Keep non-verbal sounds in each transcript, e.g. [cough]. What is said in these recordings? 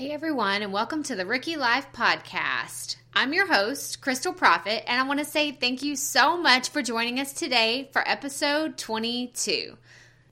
Hey everyone, and welcome to the Rookie Life Podcast. I'm your host, Krystal Proffitt, and I want to say thank you so much for joining us today for episode 22.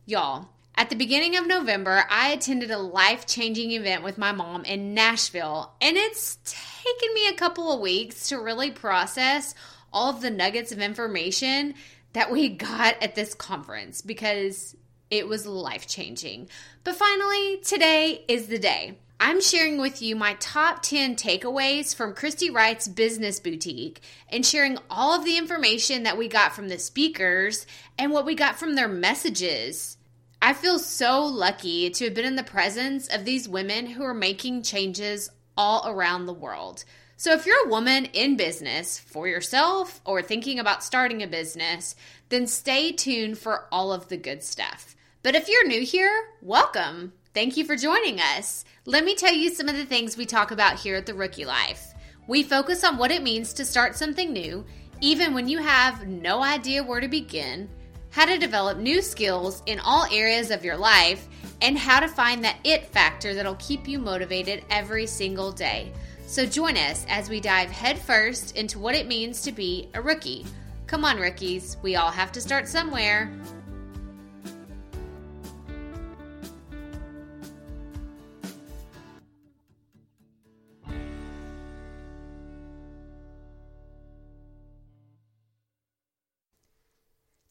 Y'all, at the beginning of November, I attended a life changing event with my mom in Nashville, and it's taken me a couple of weeks to really process all of the nuggets of information that we [laughs] got at this conference because it was life changing. But finally, today is the day. I'm sharing with you my top 10 takeaways from Christy Wright's Business Boutique and sharing all of the information that we got from the speakers and what we got from their messages. I feel so lucky to have been in the presence of these women who are making changes all around the world. So, if you're a woman in business for yourself or thinking about starting a business, then stay tuned for all of the good stuff. But if you're new here, welcome. Thank you for joining us. Let me tell you some of the things we talk about here at The Rookie Life. We focus on what it means to start something new, even when you have no idea where to begin, how to develop new skills in all areas of your life, and how to find that it factor that'll keep you motivated every single day. So join us as we dive headfirst into what it means to be a rookie. Come on, rookies, we all have to start somewhere.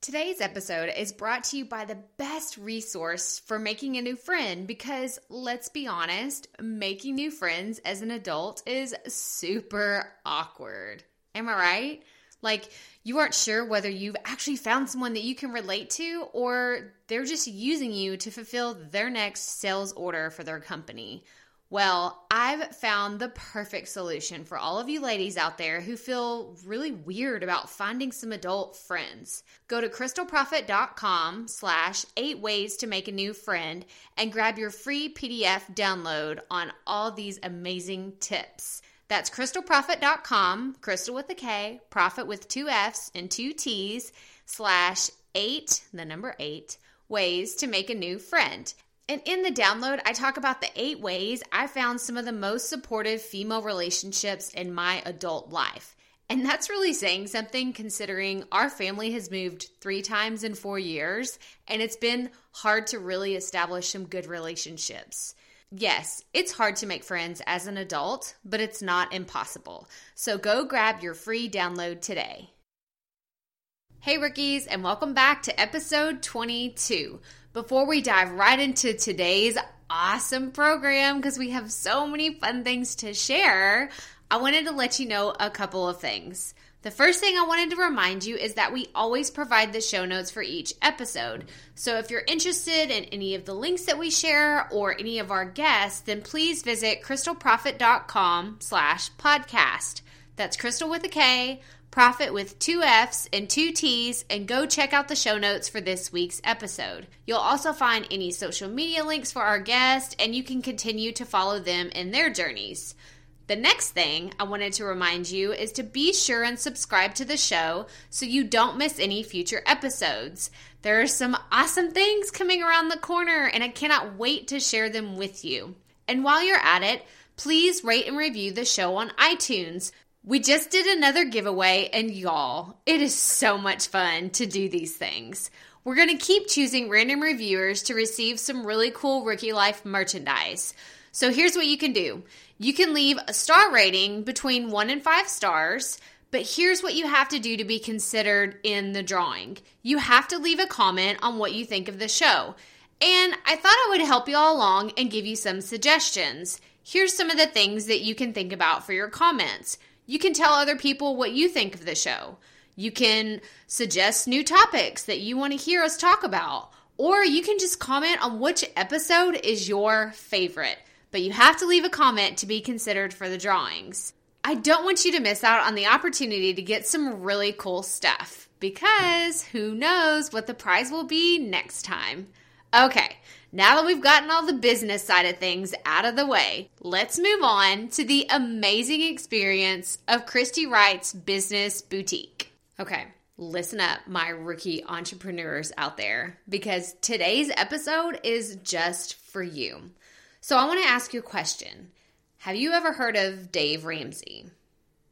Today's episode is brought to you by the best resource for making a new friend because let's be honest, making new friends as an adult is super awkward. Am I right? Like, you aren't sure whether you've actually found someone that you can relate to or they're just using you to fulfill their next sales order for their company. Well, I've found the perfect solution for all of you ladies out there who feel really weird about finding some adult friends. Go to krystalproffitt.com slash eight ways to make a new friend and grab your free PDF download on all these amazing tips. That's krystalproffitt.com, crystal with a K, profit with two F's and two T's, slash eight, the number eight, ways to make a new friend. And in the download, I talk about the eight ways I found some of the most supportive female relationships in my adult life. And that's really saying something considering our family has moved three times in four years, and it's been hard to really establish some good relationships. Yes, it's hard to make friends as an adult, but it's not impossible. So go grab your free download today. Hey, rookies, and welcome back to episode 22. Before we dive right into today's awesome program, because we have so many fun things to share, I wanted to let you know a couple of things. The first thing I wanted to remind you is that we always provide the show notes for each episode. So if you're interested in any of the links that we share or any of our guests, then please visit krystalproffitt.com slash podcast. That's crystal with a K, Profit with two F's and two T's, and go check out the show notes for this week's episode. You'll also find any social media links for our guest, and you can continue to follow them in their journeys. The next thing I wanted to remind you is to be sure and subscribe to the show so you don't miss any future episodes. There are some awesome things coming around the corner, and I cannot wait to share them with you. And while you're at it, please rate and review the show on iTunes. We just did another giveaway, and y'all, it is so much fun to do these things. We're going to keep choosing random reviewers to receive some really cool Rookie Life merchandise. So here's what you can do you can leave a star rating between one and five stars. But here's what you have to do to be considered in the drawing you have to leave a comment on what you think of the show. And I thought I would help you all along and give you some suggestions. Here's some of the things that you can think about for your comments. You can tell other people what you think of the show. You can suggest new topics that you want to hear us talk about. Or you can just comment on which episode is your favorite. But you have to leave a comment to be considered for the drawings. I don't want you to miss out on the opportunity to get some really cool stuff because who knows what the prize will be next time. Okay, now that we've gotten all the business side of things out of the way, let's move on to the amazing experience of Christy Wright's Business Boutique. Okay, listen up, my rookie entrepreneurs out there, because today's episode is just for you. So I want to ask you a question Have you ever heard of Dave Ramsey?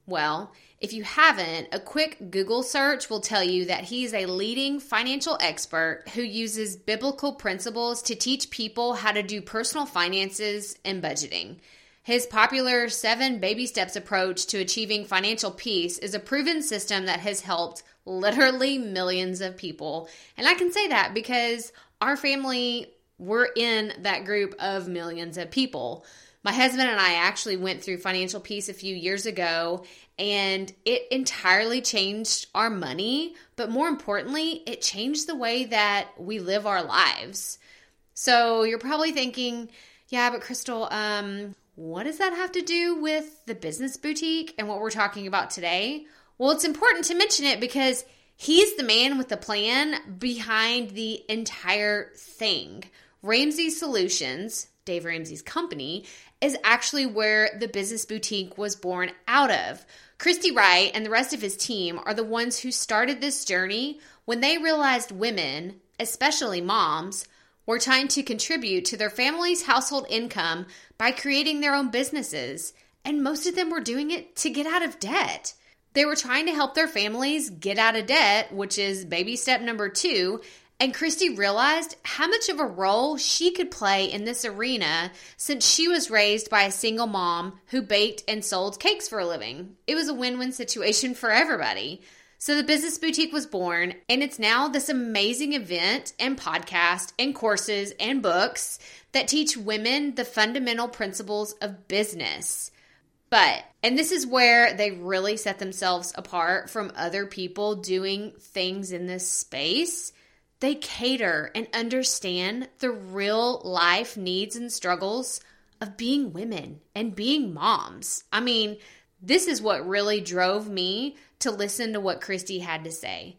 Well, if you haven't, a quick Google search will tell you that he's a leading financial expert who uses biblical principles to teach people how to do personal finances and budgeting. His popular seven baby steps approach to achieving financial peace is a proven system that has helped literally millions of people. And I can say that because our family, we're in that group of millions of people. My husband and I actually went through financial peace a few years ago, and it entirely changed our money. But more importantly, it changed the way that we live our lives. So you're probably thinking, yeah, but Krystal, um, what does that have to do with the business boutique and what we're talking about today? Well, it's important to mention it because he's the man with the plan behind the entire thing. Ramsey Solutions, Dave Ramsey's company, is actually where the business boutique was born out of. Christy Wright and the rest of his team are the ones who started this journey when they realized women, especially moms, were trying to contribute to their family's household income by creating their own businesses, and most of them were doing it to get out of debt. They were trying to help their families get out of debt, which is baby step number two. And Christy realized how much of a role she could play in this arena since she was raised by a single mom who baked and sold cakes for a living. It was a win win situation for everybody. So the Business Boutique was born, and it's now this amazing event and podcast and courses and books that teach women the fundamental principles of business. But, and this is where they really set themselves apart from other people doing things in this space. They cater and understand the real life needs and struggles of being women and being moms. I mean, this is what really drove me to listen to what Christy had to say.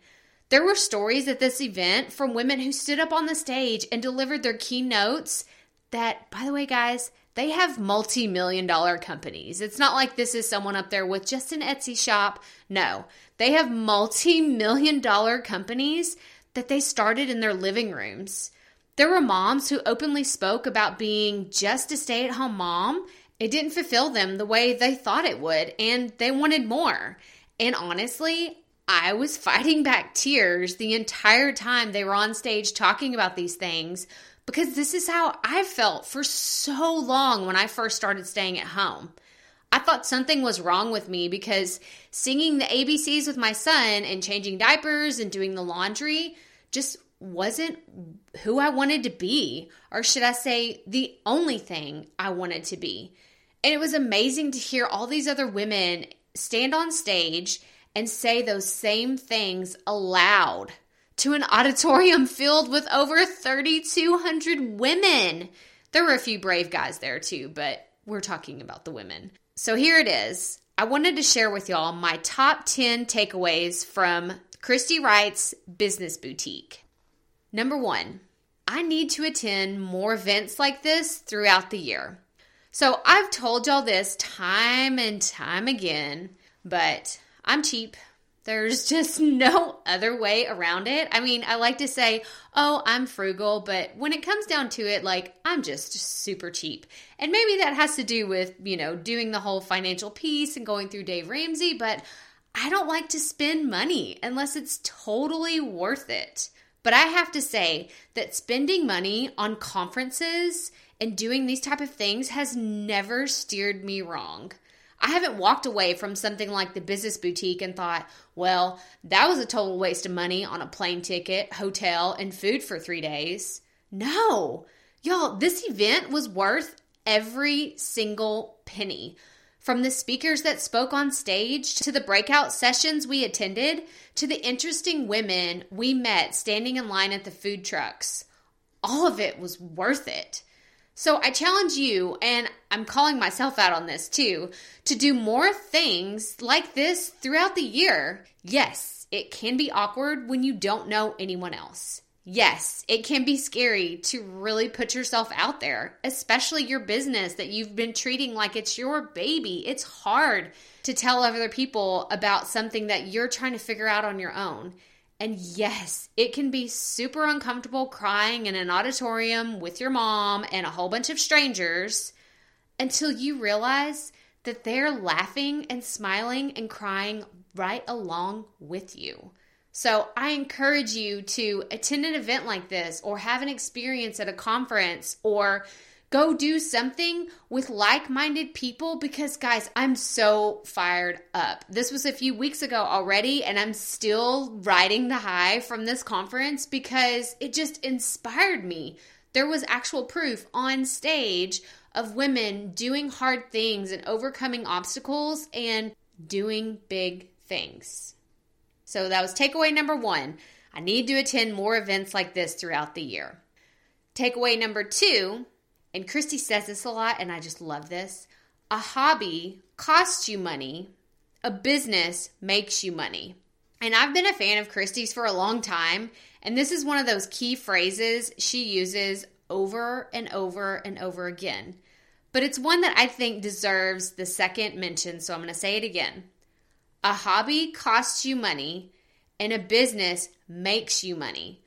There were stories at this event from women who stood up on the stage and delivered their keynotes that, by the way, guys, they have multi million dollar companies. It's not like this is someone up there with just an Etsy shop. No, they have multi million dollar companies that they started in their living rooms. There were moms who openly spoke about being just a stay at home mom. It didn't fulfill them the way they thought it would, and they wanted more. And honestly, I was [laughs] fighting back tears the entire time they were on stage talking about these things because this is how I felt for so long when I first started staying at home. I thought something was wrong with me because singing the ABCs with my son and changing diapers and doing the laundry just wasn't who I wanted to be, or should I say, the only thing I wanted to be. And it was amazing to hear all these other women stand on stage and say those same things aloud to an auditorium [laughs] filled with over 3,200 women. There were a few brave guys there too, but we're talking about the women. So here it is. I wanted to share with y'all my top 10 takeaways from Christy Wright's Business Boutique. Number one, I need to attend more events like this throughout the year. So I've told y'all this time and time again, but I'm cheap. There's [laughs] just no other way around it. I mean, I like to say, oh, I'm frugal, but when it comes down to it, like, I'm just super cheap. And maybe that has to do with, you know, doing the whole financial piece and going through Dave Ramsey, but I don't like to spend money unless it's totally worth it. But I have to say that spending money on conferences and doing these type of things has never steered me wrong. I haven't walked away from something like the business boutique and thought, well, that was a total waste of money on a plane ticket, hotel, and food for three days. No, y'all, this event was worth every single penny. From the speakers that spoke on stage to the breakout sessions we attended to the interesting women we met standing in line at the food trucks, all of it was worth it. So I challenge you, and I'm calling myself out on this too, to do more things like this throughout the year. Yes, it can be awkward when you don't know anyone else. Yes, it can be scary to really put yourself out there, especially your business that you've been treating like it's your baby. It's hard to tell other people about something that you're trying to figure out on your own. And yes, it can be super uncomfortable crying in an auditorium with your mom and a whole bunch of strangers. until you realize that they're laughing and smiling and crying right along with you. So I encourage you to attend an event like this or have an experience at a conference or go do something with like minded people because, guys, I'm so fired up. This was a few weeks ago already, and I'm still riding the high from this conference because it just inspired me. There was actual proof on stage of women doing hard things and overcoming obstacles and doing big things. So that was takeaway number one. I need to attend more events like this throughout the year. Takeaway number two, and Christy says this a lot, and I just love this a hobby costs you money, a business makes you money. And I've been a fan of Christy's for a long time, and this is one of those key phrases she uses over and over and over again. But it's one that I think deserves the second mention, so I'm going to say it again. A hobby costs you money, and a business makes you money.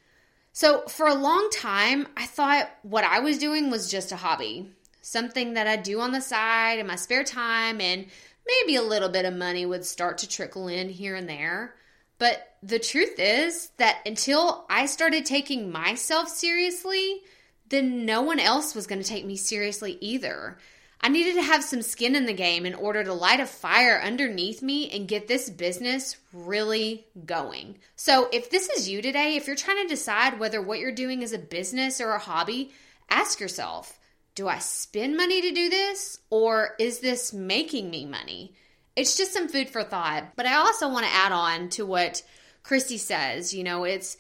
So, for a long time, I thought what I was doing was just a hobby, something that I do on the side in my spare time, and maybe a little bit of money would start to trickle in here and there. But the truth is that until I started taking myself seriously, then no one else was going to take me seriously either. I needed to have some skin in the game in order to light a fire underneath me and get this business really going. So, if this is you today, if you're trying to decide whether what you're doing is a business or a hobby, ask yourself do I spend money to do this or is this making me money? It's just some food for thought. But I also want to add on to what Christy says. You know, it's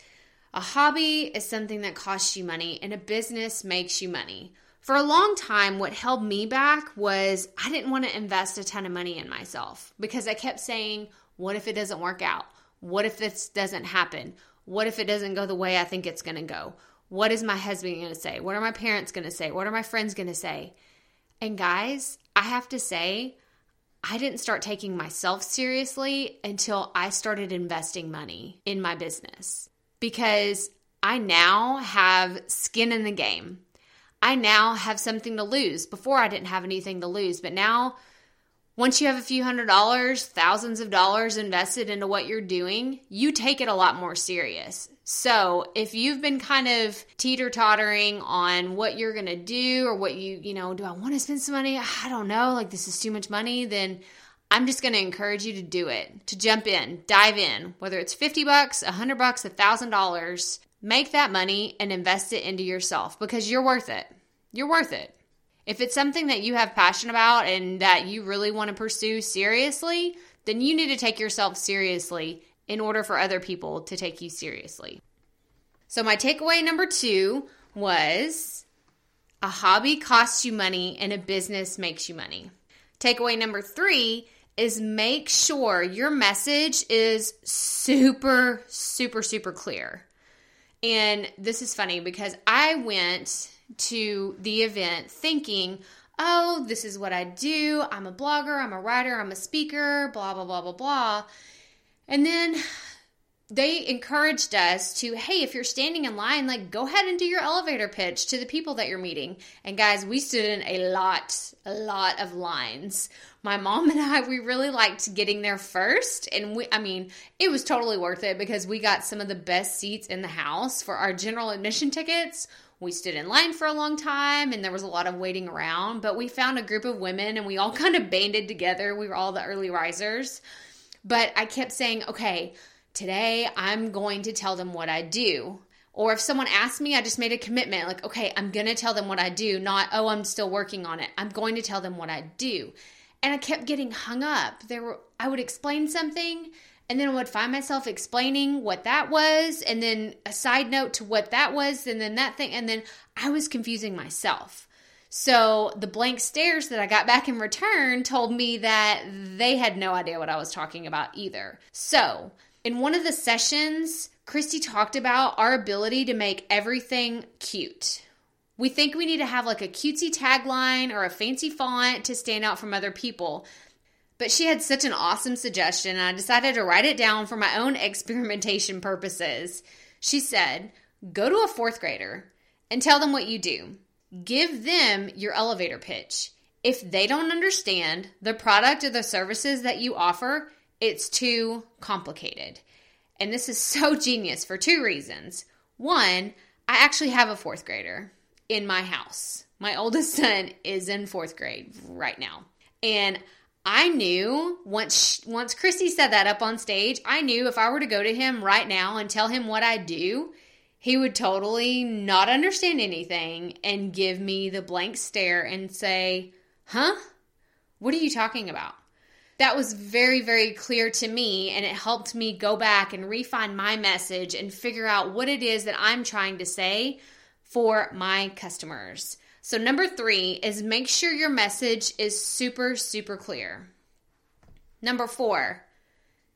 a hobby is something that costs you money and a business makes you money for a long time, what held me back was I didn't want to invest a ton of money in myself because I kept saying, What if it doesn't work out? What if this doesn't happen? What if it doesn't go the way I think it's going to go? What is my husband going to say? What are my parents going to say? What are my friends going to say? And guys, I have to say, I didn't start taking myself seriously until I started investing money in my business because I now have skin in the game. I now have something to lose. Before I didn't have anything to lose, but now once you have a few hundred dollars, thousands of dollars invested into what you're doing, you take it a lot more serious. So, if you've been kind of teeter tottering on what you're going to do or what you, you know, do I want to spend some money? I don't know. Like, this is too much money. Then I'm just going to encourage you to do it, to jump in, dive in, whether it's 50 bucks, 100 bucks, $1,000. Make that money and invest it into yourself because you're worth it. You're worth it. If it's something that you have passion about and that you really want to pursue seriously, then you need to take yourself seriously in order for other people to take you seriously. So, my takeaway number two was a hobby costs you money and a business makes you money. Takeaway number three is make sure your message is super, super, super clear. And this is funny because I went to the event thinking, oh, this is what I do. I'm a blogger, I'm a writer, I'm a speaker, blah, blah, blah, blah, blah. And then they encouraged us to, hey, if you're standing in line, like go ahead and do your elevator pitch to the people that you're meeting. And guys, we stood in a lot, a lot of lines. My mom and I, we really liked getting there first. And we, I mean, it was totally worth it because we got some of the best seats in the house for our general admission tickets. We stood in line for a long time and there was a lot of waiting around, but we found a group of women and we all [laughs] kind of banded together. We were all the early risers. But I kept saying, okay, today I'm going to tell them what I do. Or if someone asks me, I just made a commitment like, okay, I'm going to tell them what I do, not, oh, I'm still working on it. I'm going to tell them what I do. And I kept getting hung up. There were I would explain something and then I would find myself explaining what that was and then a side note to what that was and then that thing and then I was confusing myself. So the blank stares that I got back in return told me that they had no idea what I was talking about either. So in one of the sessions, Christy talked about our ability to make everything cute. We think we need to have like a cutesy tagline or a fancy font to stand out from other people. But she had such an awesome suggestion, and I decided to write it down for my own [laughs] experimentation purposes. She said, Go to a fourth grader and tell them what you do. Give them your elevator pitch. if they don't understand the product or the services that you offer, it's too complicated. And this is [laughs] so genius for two reasons. One, I actually have a fourth grader in my house. My oldest [laughs] son is in fourth grade right now. And I knew once once Christy said that up on stage, I knew if I were to go to him right now and tell him what I do, he would totally not understand anything and give me the blank stare and say, "Huh? What are you talking about?" That was very very clear to me and it helped me go back and refine my message and figure out what it is that I'm trying to say for my customers. So, number three is make sure your message is super, super clear. Number four,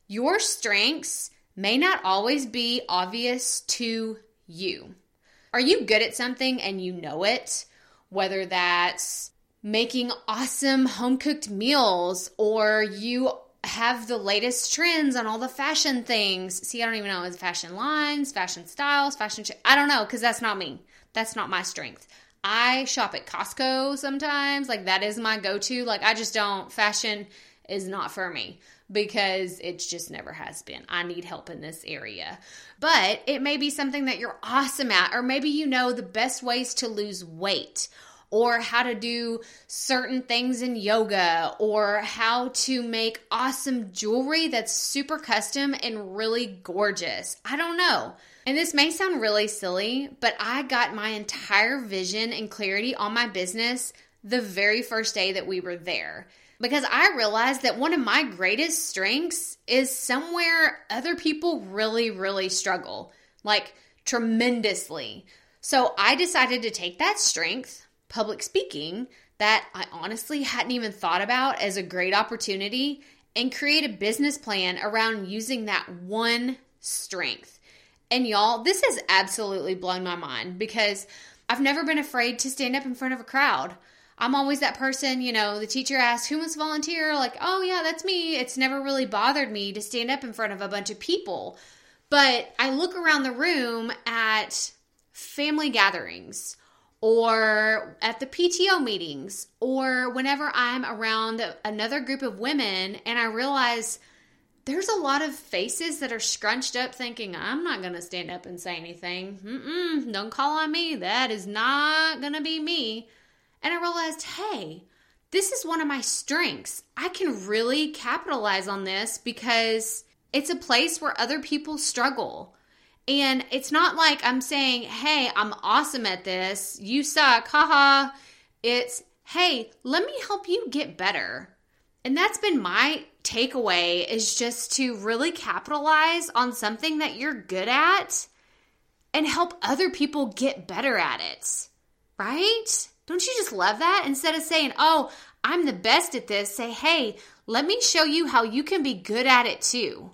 your strengths may not always be obvious to you. Are you good at something and you know it? Whether that's making awesome home cooked meals or you have the latest trends on all the fashion things. See, I don't even know it's fashion lines, fashion styles, fashion. Sh- I don't know because that's not me. That's not my strength. I shop at Costco sometimes. Like that is my go-to. Like I just don't fashion is not for me because it just never has been. I need help in this area. But it may be something that you're awesome at or maybe you know the best ways to lose weight or how to do certain things in yoga or how to make awesome jewelry that's super custom and really gorgeous. I don't know. And this may sound really silly, but I got my entire vision and clarity on my business the very first day that we were there. Because I realized that one of my greatest strengths is somewhere other people really, really struggle, like tremendously. So I decided to take that strength, public speaking, that I honestly hadn't even thought about as a great opportunity, and create a business plan around using that one strength. And y'all, this has absolutely blown my mind because I've never been afraid to stand up in front of a crowd. I'm always that person, you know, the teacher asks, Who wants to volunteer? Like, oh, yeah, that's me. It's never really bothered me to stand up in front of a bunch of people. But I look around the room at family gatherings or at the PTO meetings or whenever I'm around another group of women and I realize there's a lot of faces that are scrunched up thinking, I'm not going to stand up and say anything. Mm-mm, don't call on me. That is not going to be me. And I realized, hey, this is one of my strengths. I can really capitalize on this because it's a place where other people struggle. And it's not like I'm saying, hey, I'm awesome at this. You suck. Haha. It's, hey, let me help you get better. And that's been my takeaway is just to really capitalize on something that you're good at and help other people get better at it. Right? Don't you just love that? Instead of saying, oh, I'm the best at this, say, hey, let me show you how you can be good at it too.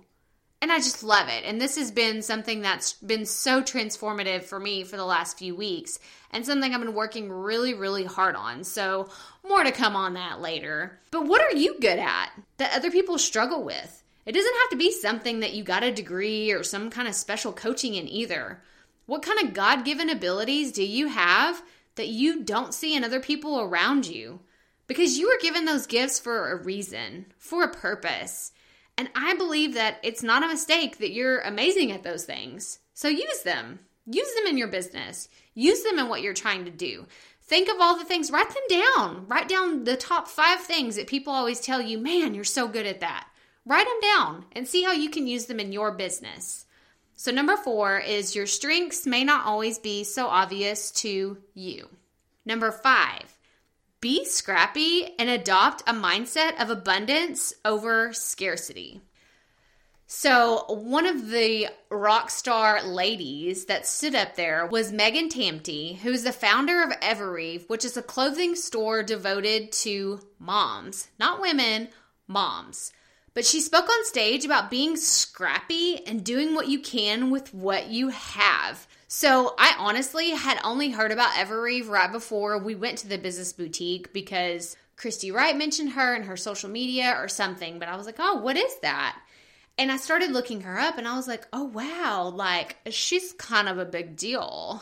And I just love it. And this has been something that's been so transformative for me for the last few weeks and something I've been working really, really hard on. So, more to come on that later. But what are you good at that other people struggle with? It doesn't have to be something that you got a degree or some kind of special coaching in either. What kind of God given abilities do you have that you don't see in other people around you? Because you were given those gifts for a reason, for a purpose. And I believe that it's not a mistake that you're amazing at those things. So use them. Use them in your business. Use them in what you're trying to do. Think of all the things, write them down. Write down the top five things that people always tell you, man, you're so good at that. Write them down and see how you can use them in your business. So, number four is your strengths may not always be so obvious to you. Number five, be scrappy and adopt a mindset of abundance over scarcity. So, one of the rock star ladies that stood up there was Megan Tamte, who's the founder of Evereve, which is a clothing store devoted to moms, not women, moms. But she spoke on stage about being scrappy and doing what you can with what you have. So I honestly had only heard about Evereve right before we went to the business boutique because Christy Wright mentioned her in her social media or something. But I was like, oh, what is that? And I started looking her up and I was like, oh, wow, like she's kind of a big deal.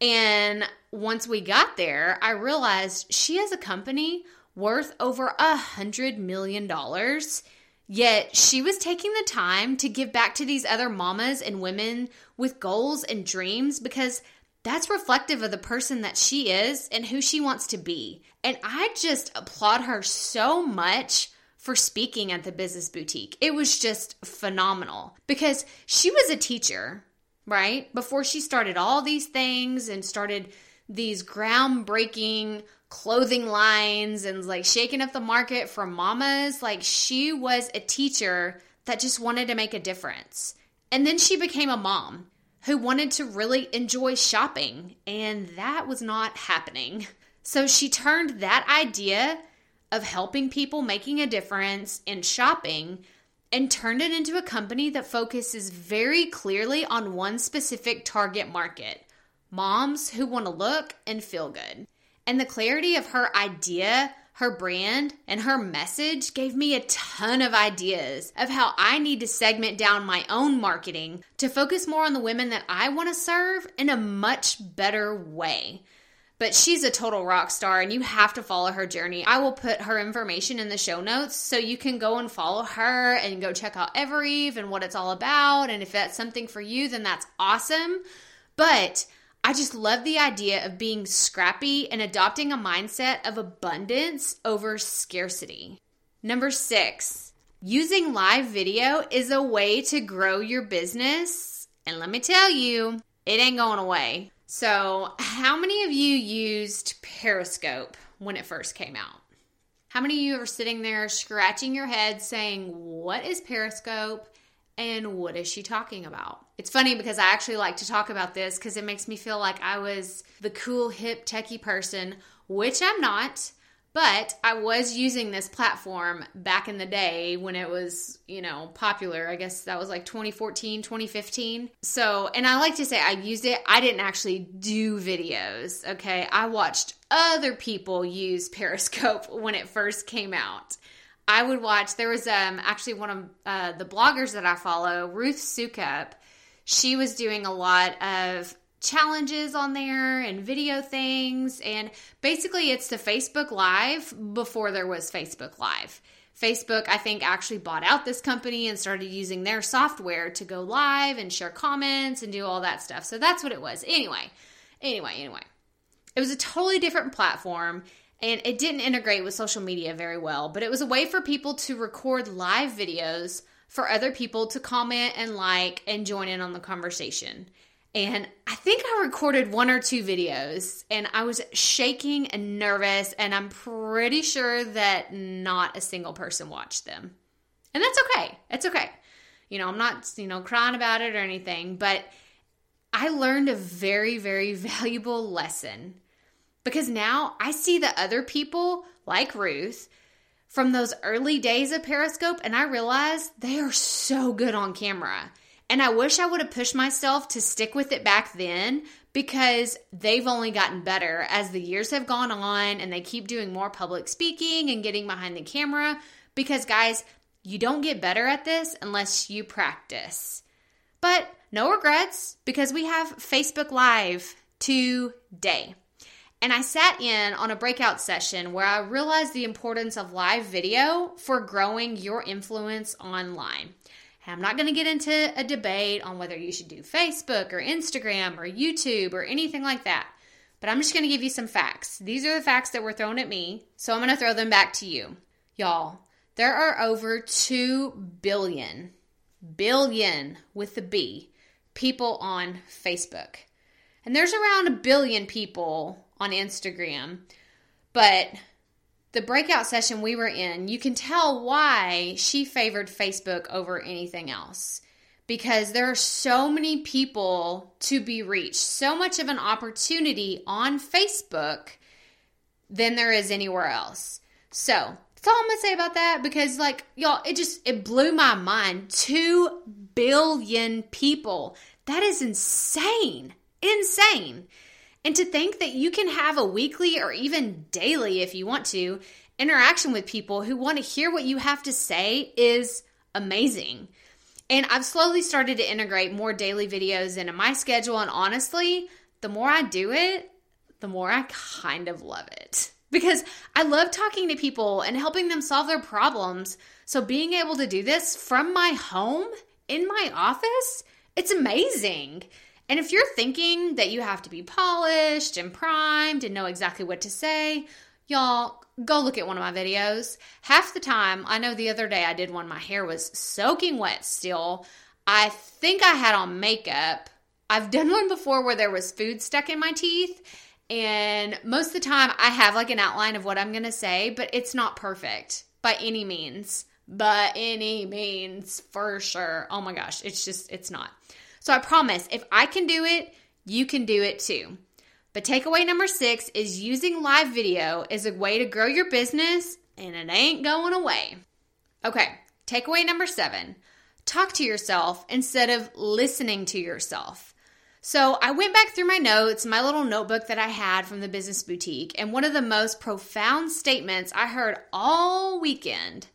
And once we got there, I realized she has a company worth over a hundred million dollars. Yet she was taking the time to give back to these other mamas and women with goals and dreams because that's reflective of the person that she is and who she wants to be. And I just applaud her so much for speaking at the business boutique. It was just phenomenal because she was a teacher, right? Before she started all these things and started these groundbreaking clothing lines and like shaking up the market for mamas. Like she was a teacher that just wanted to make a difference. And then she became a mom who wanted to really enjoy shopping, and that was not happening. So she turned that idea of helping people making a difference in shopping and turned it into a company that focuses very clearly on one specific target market moms who want to look and feel good. And the clarity of her idea, her brand, and her message gave me a ton of ideas of how I need to segment down my own marketing to focus more on the women that I want to serve in a much better way. But she's a total rock star and you have to follow her journey. I will put her information in the show notes so you can go and follow her and go check out Evereve and what it's all about. And if that's something for you, then that's awesome. But I just love the idea of being scrappy and adopting a mindset of abundance over scarcity. Number six, using live video is a way to grow your business. And let me tell you, it ain't going away. So, how many of you used Periscope when it first came out? How many of you are sitting there scratching your head saying, What is Periscope? And what is she talking about? It's funny because I actually like to talk about this because it makes me feel like I was the cool, hip, techie person, which I'm not. But I was using this platform back in the day when it was, you know, popular. I guess that was like 2014, 2015. So, and I like to say I used it. I didn't actually do videos, okay? I watched other people use [laughs] Periscope when it first came out. I would watch. There was um actually one of uh, the bloggers that I follow, Ruth Soukup. She was doing a lot of challenges on there and video things, and basically it's the Facebook Live before there was Facebook Live. Facebook, I think, actually bought out this company and started using their software to go live and share comments and do all that stuff. So that's what it was. Anyway, anyway, anyway. It was a totally different platform and it didn't integrate with social media very well, but it was a way for people to record live videos for other people to comment and like and join in on the conversation. And I think I recorded one or two videos and I was shaking and nervous, and I'm pretty sure that not a single person watched them. And that's okay. It's okay. You know, I'm not, you know, crying about it or anything, but I learned a very, very [laughs] valuable lesson because now I see the other people like Ruth from those early days of Periscope and I realize they are so good on camera. And I wish I would have pushed myself to stick with it back then because they've only gotten better as the years have gone on and they keep doing more public speaking and getting behind the camera. Because, guys, you don't get better at this unless you practice. But no regrets because we have Facebook Live today. And I sat in on a breakout session where I realized the importance of live video for growing your influence online. And I'm not going to get into a debate on whether you should do Facebook or Instagram or YouTube or anything like that. But I'm just going to give you some facts. These are the facts that were thrown at me, so I'm going to throw them back to you. Y'all, there are over 2 billion, billion with the B, people on Facebook. And there's around a billion people on Instagram. But the breakout session we were in, you can tell why she favored Facebook over anything else. Because there are so many people to be reached, so much of an opportunity on Facebook than there is anywhere else. So that's all I'm gonna say about that because, like, y'all, it just it blew my mind. Two billion people. That is insane. Insane. And to think that you can have a weekly or even daily, if you want to, interaction with people who want to hear what you have to say is amazing. And I've slowly started to integrate more daily videos into my schedule. And honestly, the more I do it, the more I kind of love it. [laughs] because I love talking to people and helping them solve their problems. So being able to do this from my home in my office, it's amazing. And if you're thinking that you have to be polished and primed and know exactly what to say, y'all go look at one of my videos. Half the time, I know the other day I did one, my hair was soaking wet still. I think I had on makeup. I've done one before where there was food stuck in my teeth and most of the time, I have like an outline of what I'm going to say, but it's not perfect by any means. By any means, for sure. Oh my gosh, it's just, it's not. So I promise, if I can do it, you can do it too. But takeaway number six is using live video as a way to grow your business, and it ain't going away. Okay, takeaway number seven talk to yourself instead of listening to yourself. So I went back through my notes, my little notebook that I had from the business boutique, and one of the most profound statements I heard all weekend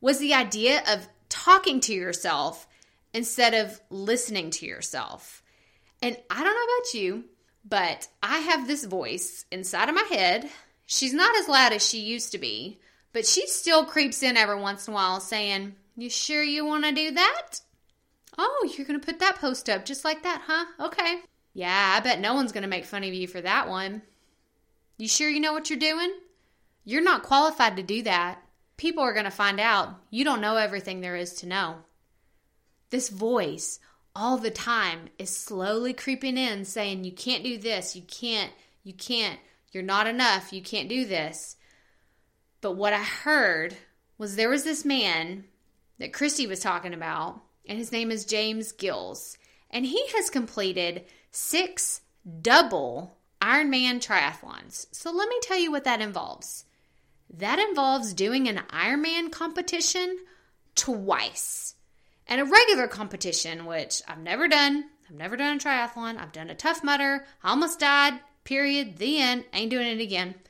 was the idea of talking to yourself instead of listening to yourself. And I don't know about you, but I have this voice inside of my head. She's not as loud as she used to be, but she still creeps in every once in a while saying, You sure you want to do that? Oh, you're going to put that post up just like that, huh? Okay. Yeah, I bet no one's going to make fun of you for that one. You sure you know what you're doing? You're not qualified to do that. People are going to find out you don't know everything there is to know. This voice all the time is slowly creeping in saying, You can't do this, you can't, you can't, you're not enough, you can't do this. But what I heard was there was this man that Christy was talking about and his name is James Gills. And he has completed six double Ironman triathlons. So let me tell you what that involves. That involves doing an Ironman competition twice. And a regular competition, which I've never done. I've never done a triathlon. I've done a Tough Mudder. I almost died. Period. The end. Ain't doing it again. [laughs]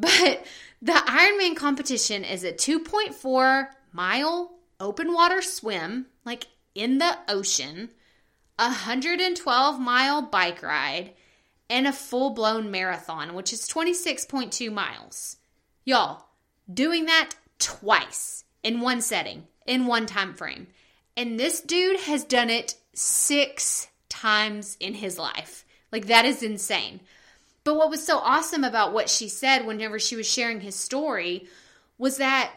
But the Ironman competition is a 2.4 mile open water swim, like in the ocean, a 112 mile bike ride, and a full blown marathon, which is 26.2 miles. Y'all, doing that twice in one setting, in one time frame. And this dude has done it six times in his life. Like, that is insane. But what was so awesome about what she said whenever she was sharing his story was that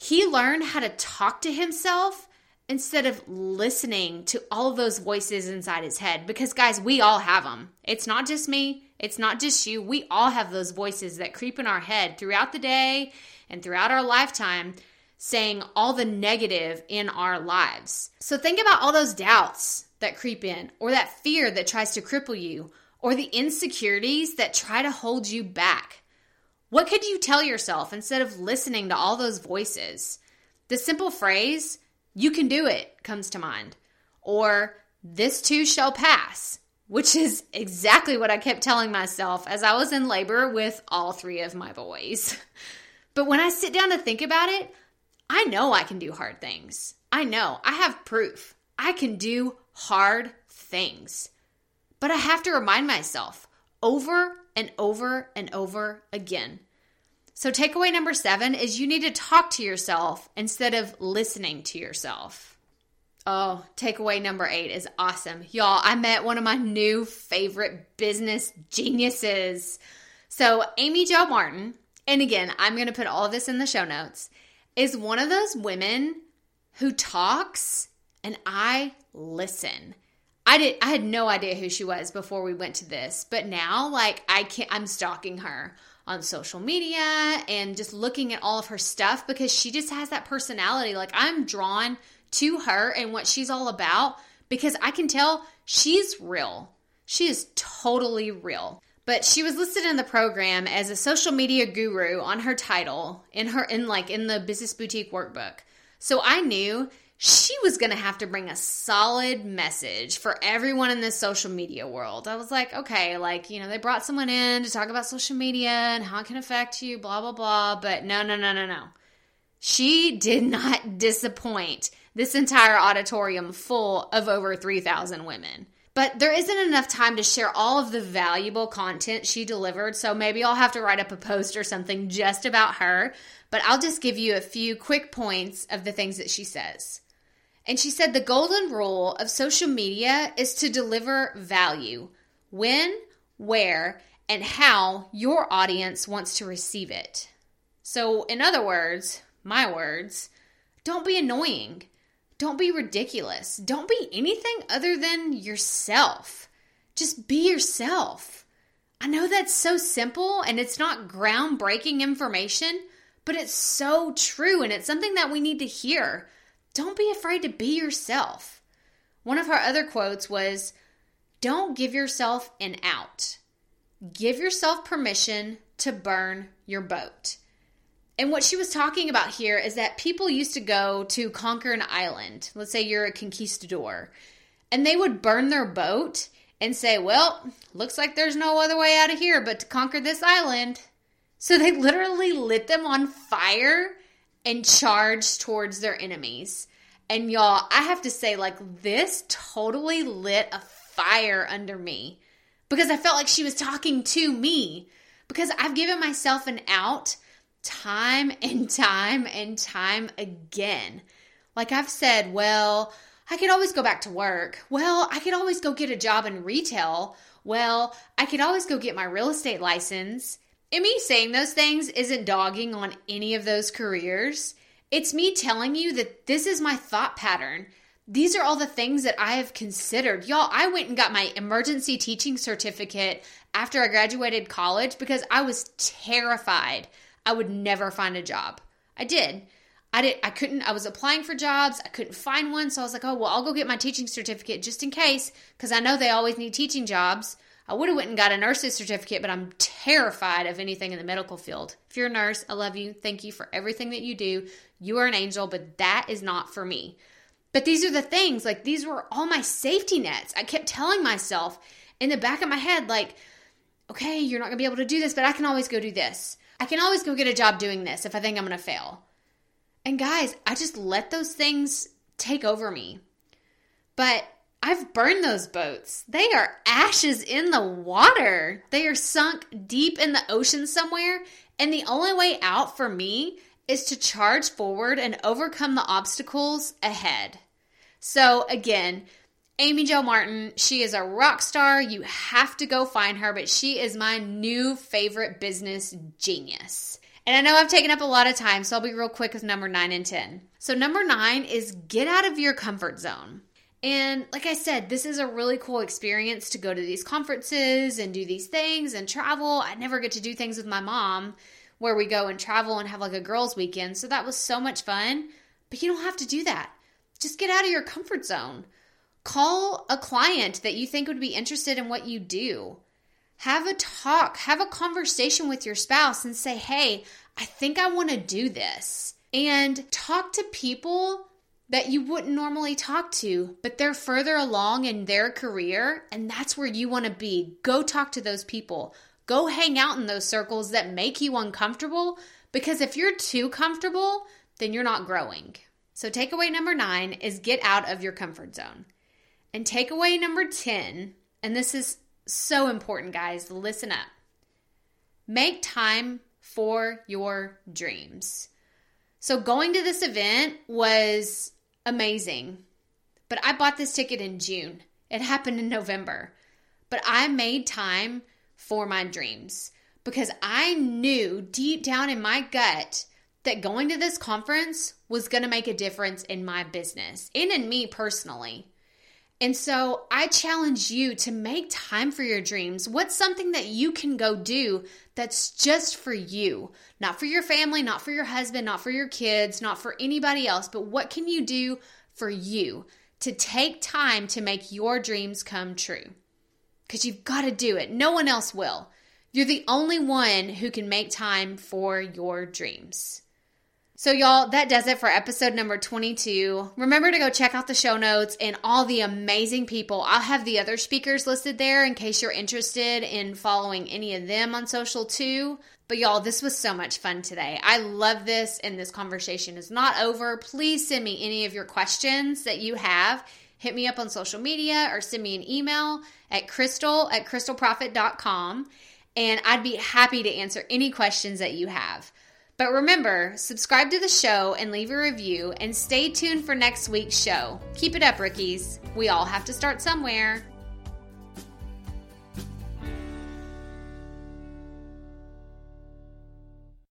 he learned how to talk to himself instead of listening to all of those voices inside his head. Because, guys, we all have them. It's not just me, it's not just you. We all have those voices that creep in our head throughout the day and throughout our lifetime saying all the negative in our lives. So, think about all those doubts that creep in, or that fear that tries to cripple you, or the insecurities that try to hold you back. What could you tell yourself instead of listening to all those voices? The simple phrase, you can do it, comes to mind. Or, this too shall pass, which is exactly what I kept telling myself as I was in labor with all three of my boys. [laughs] But when I sit down to think about it, I know I can do hard things. I know. I have proof. I can do hard things. But I have to remind myself over and over and over again. So, takeaway number seven is you need to talk to yourself instead of listening to yourself. Oh, takeaway number eight is awesome. Y'all, I met one of my new favorite business geniuses. So, Amy Jo Martin, and again, I'm going to put all this in the show notes, is one of those women who talks and I listen. I did I had no idea who she was before we went to this, but now like I can I'm stalking her on social media and just looking at all of her stuff because she just has that personality. Like I'm drawn to her and what she's all about because I can tell she's real. She is totally real. But she was listed in the program as a social media guru on her title in her in like in the business boutique workbook. So I knew she was going to have to bring a solid message for everyone in this social media world. I was like, okay, like, you know, they brought someone in to talk about social media and how it can affect you, blah, blah, blah. But no, no, no, no, no. She did not disappoint this entire auditorium full of over 3,000 women. But there isn't enough time to share all of the valuable content she delivered, so maybe I'll have to write up a post or something just about her. But I'll just give you a few quick points of the things that she says. And she said the golden rule of social media is to deliver value when, where, and how your audience wants to receive it. So, in other words, my words, don't be annoying. Don't be ridiculous. Don't be anything other than yourself. Just be yourself. I know that's so simple and it's not groundbreaking information, but it's so true and it's something that we need to hear. Don't be afraid to be yourself. One of her other quotes was Don't give yourself an out. Give yourself permission to burn your boat. And what she was talking about here is that people used to go to conquer an island. Let's say you're a conquistador, and they would burn their boat and say, Well, looks like there's no other way out of here but to conquer this island. So they literally lit them on fire and charged towards their enemies. And y'all, I have to say, like, this totally lit a fire under me because I felt like she was talking to me because I've given myself an out time and time and time again. Like I've said, well, I could always go back to work. Well, I could always go get a job in retail. Well, I could always go get my real estate license. And me saying those things isn't dogging on any of those careers. It's me telling you that this is my thought pattern. These are all the things that I have considered. Y'all, I went and got my emergency teaching certificate after I graduated college because I was terrified I would never find a job. I did. I did I couldn't I was applying for jobs, I couldn't find one, so I was like, "Oh, well, I'll go get my teaching certificate just in case because I know they always need teaching jobs." I would have went and got a nurse's certificate, but I'm terrified of anything in the medical field. If you're a nurse, I love you. Thank you for everything that you do. You are an angel, but that is not for me. But these are the things, like these were all my safety nets. I kept telling myself in the back of my head, like, okay, you're not gonna be able to do this, but I can always go do this. I can always go get a job doing this if I think I'm going to fail. And guys, I just let those things take over me. But I've burned those boats. They are ashes in the water. They are sunk deep in the ocean somewhere. And the only way out for me is to charge forward and overcome the obstacles ahead. So, again, Amy Jo Martin, she is a rock star. You have to go find her, but she is my new favorite business genius. And I know I've taken up a lot of time, so I'll be real quick with number nine and 10. So, number nine is get out of your comfort zone. And like I said, this is a really cool experience to go to these conferences and do these things and travel. I never get to do things with my mom where we go and travel and have like a girls' weekend. So that was so much fun. But you don't have to do that. Just get out of your comfort zone. Call a client that you think would be interested in what you do. Have a talk, have a conversation with your spouse and say, hey, I think I want to do this. And talk to people that you wouldn't normally talk to, but they're further along in their career, and that's where you want to be. Go talk to those people. Go hang out in those circles that make you uncomfortable, because if you're too comfortable, then you're not growing. So, takeaway number nine is get out of your comfort zone. And takeaway number 10, and this is so important, guys, listen up. Make time for your dreams. So, going to this event was amazing, but I bought this ticket in June. It happened in November, but I made time for my dreams because I knew deep down in my gut that going to this conference was going to make a difference in my business and in me personally. And so I challenge you to make time for your dreams. What's something that you can go do that's just for you? Not for your family, not for your husband, not for your kids, not for anybody else, but what can you do for you to take time to make your dreams come true? Because you've got to do it. No one else will. You're the only one who can make time for your dreams. So, y'all, that does it for episode number 22. Remember to go check out the show notes and all the amazing people. I'll have the other speakers listed there in case you're interested in following any of them on social too. But, y'all, this was so much fun today. I love this, and this conversation is not over. Please send me any of your questions that you have hit me up on social media or send me an email at krystal at krystalproffitt.com and I'd be happy to answer any questions that you have. But remember, subscribe to the show and leave a review and stay tuned for next week's show. Keep it up, rookies. We all have to start somewhere.